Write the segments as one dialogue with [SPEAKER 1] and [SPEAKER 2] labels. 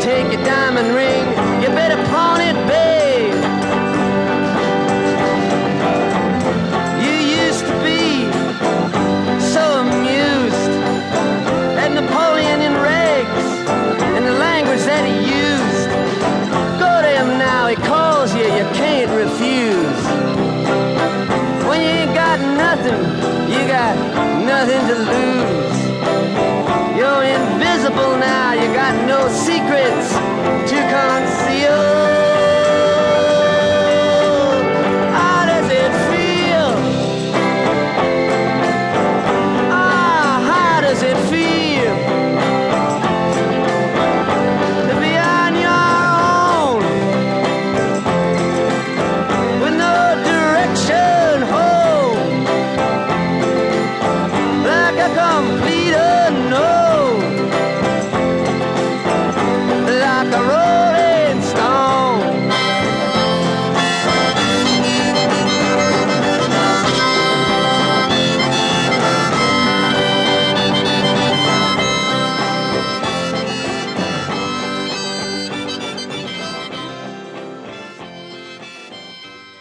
[SPEAKER 1] take your diamond ring,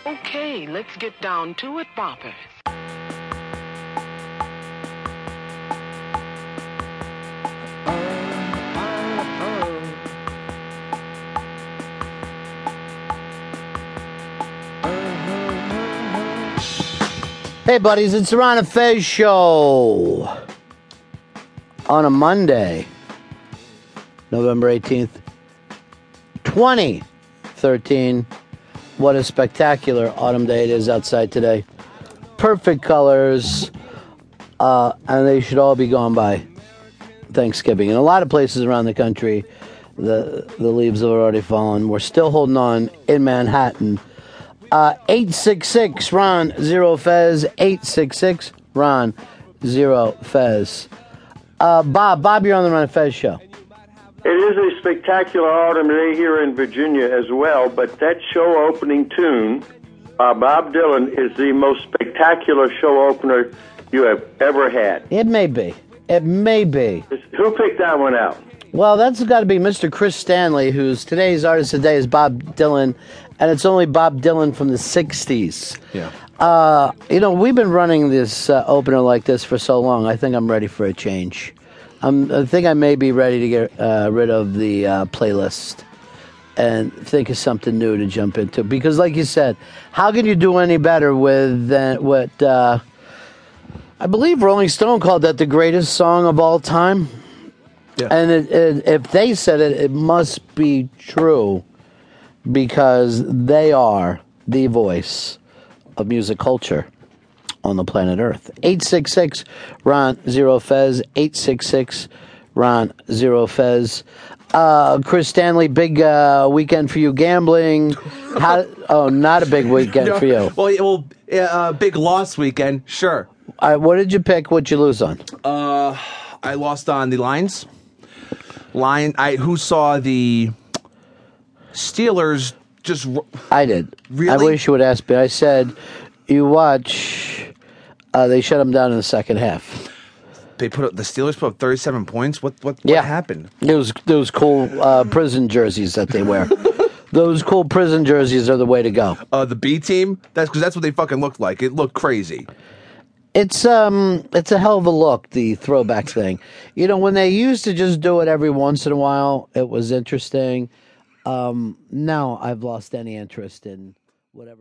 [SPEAKER 2] Okay, let's get down to it, boppers.
[SPEAKER 3] Hey, buddies, it's the Ron and Fez show on a Monday, November 18th, 2013. What a spectacular autumn day it is outside today. Perfect colors, uh, and they should all be gone by Thanksgiving. In a lot of places around the country, the, the leaves have already fallen. We're still holding on in Manhattan. Uh, 866 Ron Zero Fez. 866 Ron Zero Fez. Uh, Bob, Bob, you're on the Ron Fez show.
[SPEAKER 4] It is a spectacular autumn day here in Virginia as well, but that show opening tune by Bob Dylan is the most spectacular show opener you have ever had.
[SPEAKER 3] It may be. It may be.
[SPEAKER 4] Who picked that one out?
[SPEAKER 3] Well, that's got to be Mr. Chris Stanley, who's today's artist today is Bob Dylan, and it's only Bob Dylan from the 60s.
[SPEAKER 5] Yeah.
[SPEAKER 3] Uh, you know, we've been running this uh, opener like this for so long. I think I'm ready for a change. I'm, I think I may be ready to get uh, rid of the uh, playlist and think of something new to jump into. Because, like you said, how can you do any better with than what uh, I believe Rolling Stone called that the greatest song of all time?
[SPEAKER 5] Yeah.
[SPEAKER 3] And it, it, if they said it, it must be true because they are the voice of music culture on the planet Earth. 866 Ron Zero Fez. 866 Ron Zero Fez. Uh, Chris Stanley, big uh, weekend for you gambling. How, oh, not a big weekend
[SPEAKER 5] No,
[SPEAKER 3] for you.
[SPEAKER 5] Well, yeah, well, uh, big loss weekend, sure.
[SPEAKER 3] Right, what did you pick? What'd you lose on?
[SPEAKER 5] Uh, I lost on the Lions. Lion. I who saw the Steelers just.
[SPEAKER 3] I did. I wish you would ask me. I said, you watch. Uh, they shut them down in the second half.
[SPEAKER 5] They put up the Steelers put up thirty seven points. What what
[SPEAKER 3] Yeah.
[SPEAKER 5] what happened?
[SPEAKER 3] Those those cool uh, prison jerseys that they wear. those cool prison jerseys are the way to go.
[SPEAKER 5] Uh, the B team. That's because that's what they fucking looked like. It looked crazy.
[SPEAKER 3] It's um, it's a hell of a look. The throwback thing. You know, when they used to just do it every once in a while, it was interesting. Um, now I've lost any interest in whatever.